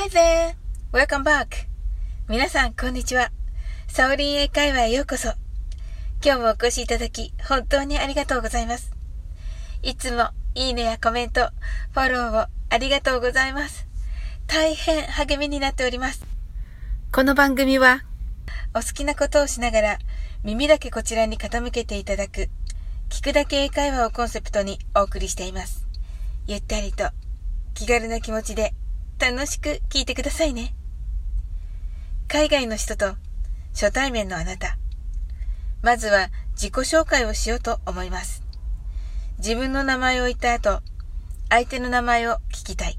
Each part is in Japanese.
Hi there! Welcome back! 皆さん、こんにちは。サオリン英会話へようこそ。今日もお越しいただき、本当にありがとうございます。いつも、いいねやコメント、フォローをありがとうございます。大変励みになっております。この番組は、お好きなことをしながら、耳だけこちらに傾けていただく、聞くだけ英会話をコンセプトにお送りしています。ゆったりと、気軽な気持ちで、楽しく聞いてくださいね。海外の人と初対面のあなた。まずは自己紹介をしようと思います。自分の名前を言った後、相手の名前を聞きたい。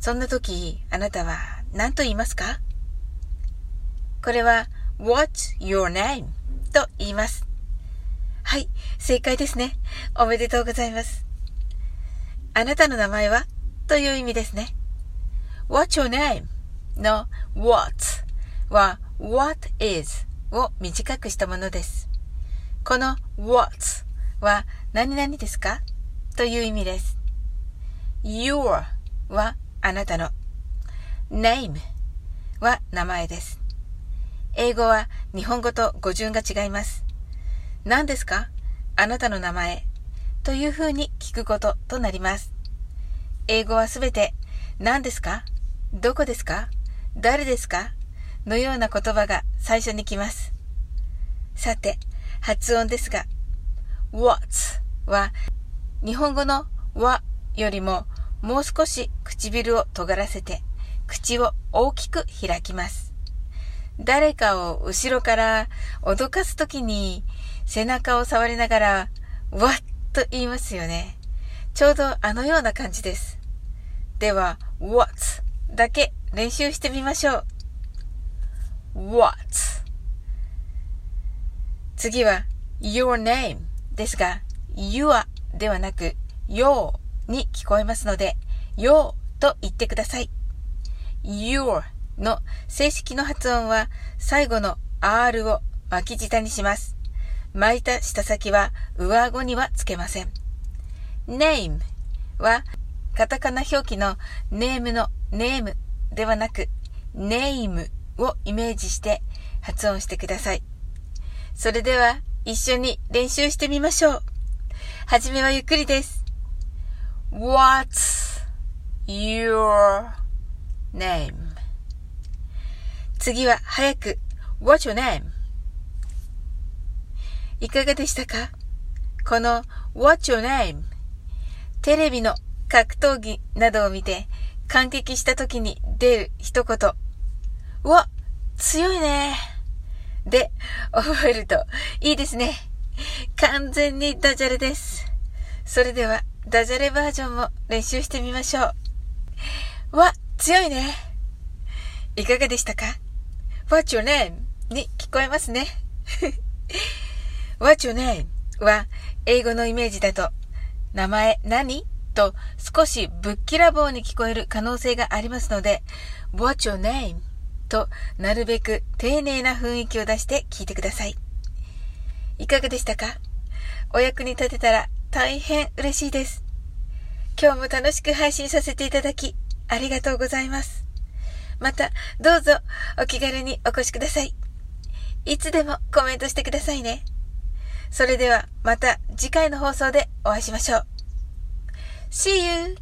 そんな時、あなたは何と言いますか？これは What's your name? と言います。はい、正解ですね。おめでとうございます。あなたの名前は？という意味ですね。What's your name? の what は what is を短くしたものです。この what は何々ですか？という意味です。your はあなたの name は名前です。英語は日本語と語順が違います。何ですか？あなたの名前というふうに聞くこととなります。英語はすべて何ですか？どこですか？誰ですか？のような言葉が最初に来ます。さて、発音ですが、what は日本語のわよりももう少し唇を尖らせて口を大きく開きます。誰かを後ろから脅かすときに背中を触りながら、わっと言いますよね。ちょうどあのような感じです。では、what だけ練習してみましょう。what? 次は your name ですが your ではなく your に聞こえますので your と言ってください。your の正式の発音は最後の r を巻き舌にします。巻いた舌先は上顎にはつけません。name はカタカナ表記のネームのネームではなく、ネームをイメージして発音してください。それでは一緒に練習してみましょう。はじめはゆっくりです。What's your name? 次は早く What's your name? いかがでしたか？この What's your name? テレビの格闘技などを見て感激した時に出る一言。うわ、強いね。で、覚えるといいですね。完全にダジャレです。それでは、ダジャレバージョンも練習してみましょう。わ、強いね。いかがでしたか ?What's your name? に聞こえますね。What's your name? は英語のイメージだと、名前何？と少しぶっきらぼうに聞こえる可能性がありますので、What's your name? となるべく丁寧な雰囲気を出して聞いてください。いかがでしたか？お役に立てたら大変嬉しいです。今日も楽しく配信させていただき、ありがとうございます。また、どうぞお気軽にお越しください。いつでもコメントしてくださいね。それではまた次回の放送でお会いしましょう。See you!